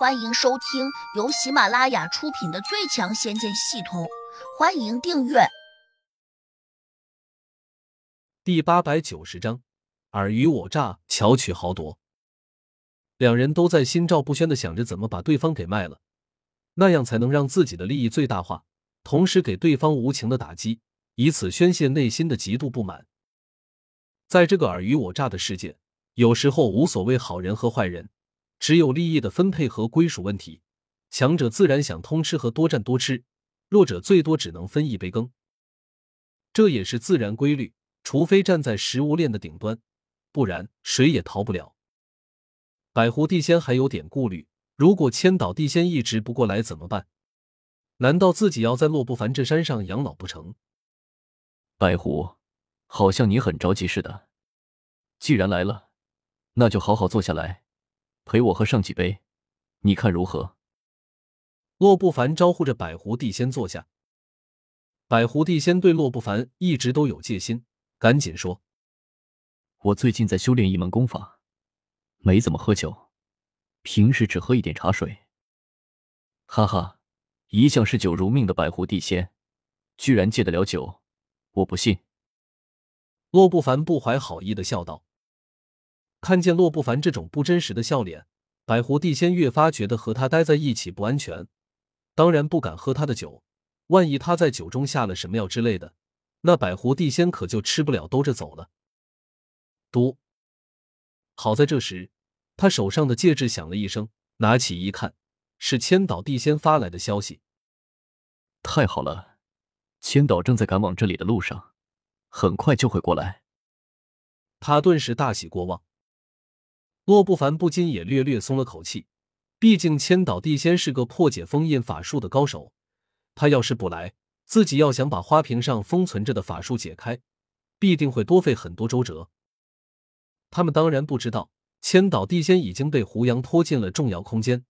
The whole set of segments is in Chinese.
欢迎收听由喜马拉雅出品的《最强仙剑系统》，欢迎订阅。第八百九十章，尔虞我诈，巧取豪夺。两人都在心照不宣的想着怎么把对方给卖了，那样才能让自己的利益最大化，同时给对方无情的打击，以此宣泄内心的极度不满。在这个尔虞我诈的世界，有时候无所谓好人和坏人。只有利益的分配和归属问题，强者自然想通吃和多占多吃，弱者最多只能分一杯羹。这也是自然规律，除非站在食物链的顶端，不然谁也逃不了。百狐地仙还有点顾虑，如果千岛地仙一直不过来怎么办？难道自己要在洛不凡这山上养老不成？百狐，好像你很着急似的。既然来了，那就好好坐下来。陪我喝上几杯，你看如何？洛不凡招呼着百狐帝仙坐下。百狐帝仙对洛不凡一直都有戒心，赶紧说：“我最近在修炼一门功法，没怎么喝酒，平时只喝一点茶水。”哈哈，一向嗜酒如命的百狐帝仙，居然戒得了酒，我不信。洛不凡不怀好意的笑道。看见洛不凡这种不真实的笑脸，百狐帝仙越发觉得和他待在一起不安全，当然不敢喝他的酒。万一他在酒中下了什么药之类的，那百狐帝仙可就吃不了兜着走了。嘟！好在这时，他手上的戒指响了一声，拿起一看，是千岛帝仙发来的消息。太好了，千岛正在赶往这里的路上，很快就会过来。他顿时大喜过望。洛不凡不禁也略略松了口气，毕竟千岛地仙是个破解封印法术的高手，他要是不来，自己要想把花瓶上封存着的法术解开，必定会多费很多周折。他们当然不知道，千岛地仙已经被胡杨拖进了重要空间，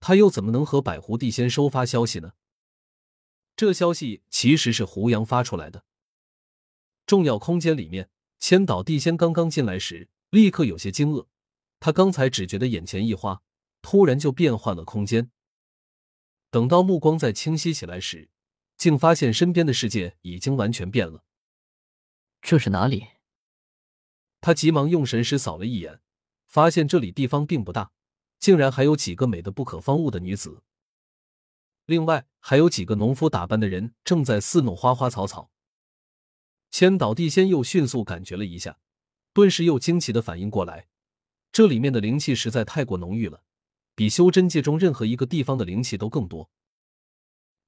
他又怎么能和百狐地仙收发消息呢？这消息其实是胡杨发出来的。重要空间里面，千岛地仙刚刚进来时，立刻有些惊愕。他刚才只觉得眼前一花，突然就变换了空间。等到目光再清晰起来时，竟发现身边的世界已经完全变了。这是哪里？他急忙用神识扫了一眼，发现这里地方并不大，竟然还有几个美的不可方物的女子。另外还有几个农夫打扮的人正在侍弄花花草草。千岛地仙又迅速感觉了一下，顿时又惊奇的反应过来。这里面的灵气实在太过浓郁了，比修真界中任何一个地方的灵气都更多。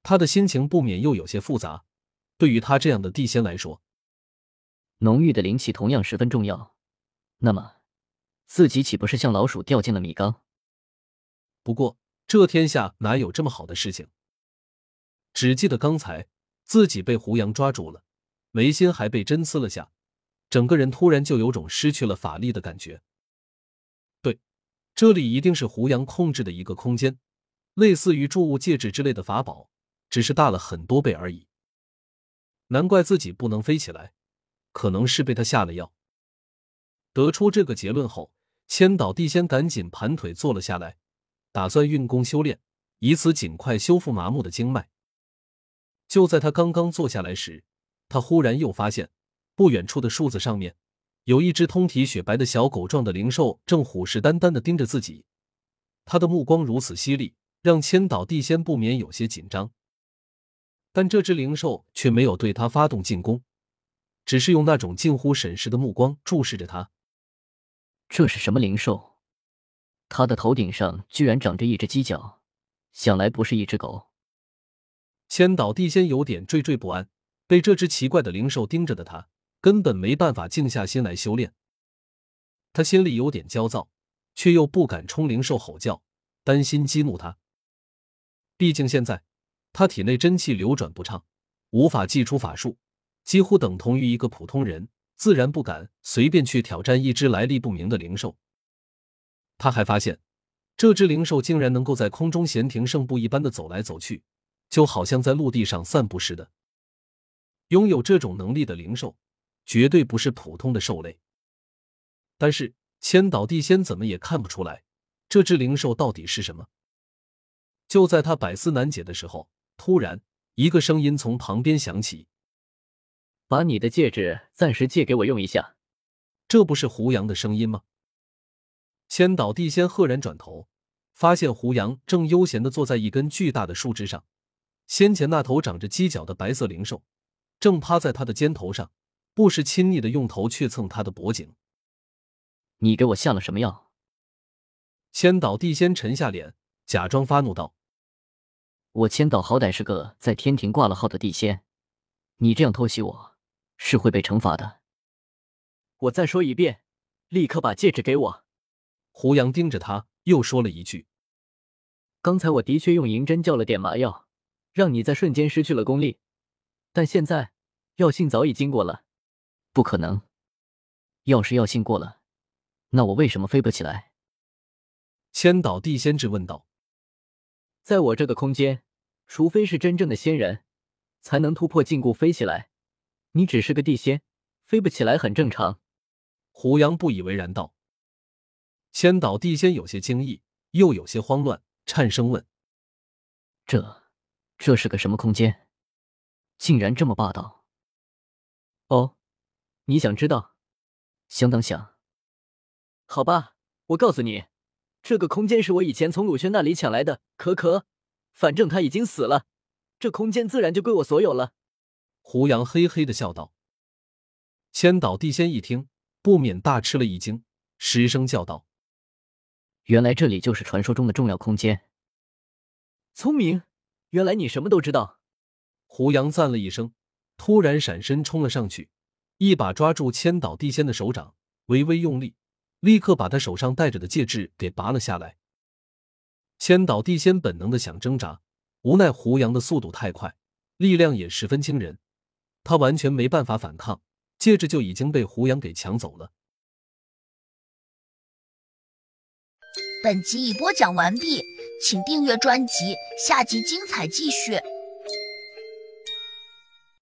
他的心情不免又有些复杂。对于他这样的地仙来说，浓郁的灵气同样十分重要。那么，自己岂不是像老鼠掉进了米缸？不过，这天下哪有这么好的事情？只记得刚才自己被胡杨抓住了，眉心还被针刺了下，整个人突然就有种失去了法力的感觉。这里一定是胡杨控制的一个空间，类似于注物戒指之类的法宝，只是大了很多倍而已。难怪自己不能飞起来，可能是被他下了药。得出这个结论后，千岛地仙赶紧盘腿坐了下来，打算运功修炼，以此尽快修复麻木的经脉。就在他刚刚坐下来时，他忽然又发现不远处的树子上面。有一只通体雪白的小狗状的灵兽正虎视眈眈的盯着自己，它的目光如此犀利，让千岛地仙不免有些紧张。但这只灵兽却没有对他发动进攻，只是用那种近乎审视的目光注视着他。这是什么灵兽？它的头顶上居然长着一只犄角，想来不是一只狗。千岛地仙有点惴惴不安，被这只奇怪的灵兽盯着的他。根本没办法静下心来修炼，他心里有点焦躁，却又不敢冲灵兽吼叫，担心激怒他。毕竟现在他体内真气流转不畅，无法祭出法术，几乎等同于一个普通人，自然不敢随便去挑战一只来历不明的灵兽。他还发现，这只灵兽竟然能够在空中闲庭胜步一般的走来走去，就好像在陆地上散步似的。拥有这种能力的灵兽。绝对不是普通的兽类，但是千岛地仙怎么也看不出来这只灵兽到底是什么。就在他百思难解的时候，突然一个声音从旁边响起：“把你的戒指暂时借给我用一下。”这不是胡杨的声音吗？千岛地仙赫然转头，发现胡杨正悠闲的坐在一根巨大的树枝上，先前那头长着犄角的白色灵兽正趴在他的肩头上，不时亲昵的用头去蹭他的脖颈。你给我下了什么药？千岛地仙沉下脸，假装发怒道。我千岛好歹是个在天庭挂了号的地仙，你这样偷袭我，是会被惩罚的。我再说一遍，立刻把戒指给我。胡杨盯着他，又说了一句：“刚才我的确用银针叫了点麻药，让你在瞬间失去了功力，但现在药性早已经过了。不可能，要是药性过了，那我为什么飞不起来？”千岛地仙质问道。在我这个空间，除非是真正的仙人，才能突破禁锢飞起来。你只是个地仙，飞不起来很正常。胡杨不以为然道。千岛地仙有些惊异，又有些慌乱，颤声问：“这，这是个什么空间？竟然这么霸道？”哦，你想知道？相当想。好吧，我告诉你。这个空间是我以前从鲁轩那里抢来的，可可，反正他已经死了，这空间自然就归我所有了。胡杨嘿嘿的笑道。千岛地仙一听，不免大吃了一惊，失声叫道：“原来这里就是传说中的重要空间。聪明，原来你什么都知道。”胡杨赞了一声，突然闪身冲了上去，一把抓住千岛地仙的手掌，微微用力。立刻把他手上戴着的戒指给拔了下来。千岛地仙本能的想挣扎，无奈胡杨的速度太快，力量也十分惊人，他完全没办法反抗，戒指就已经被胡杨给抢走了。本集已播讲完毕，请订阅专辑，下集精彩继续。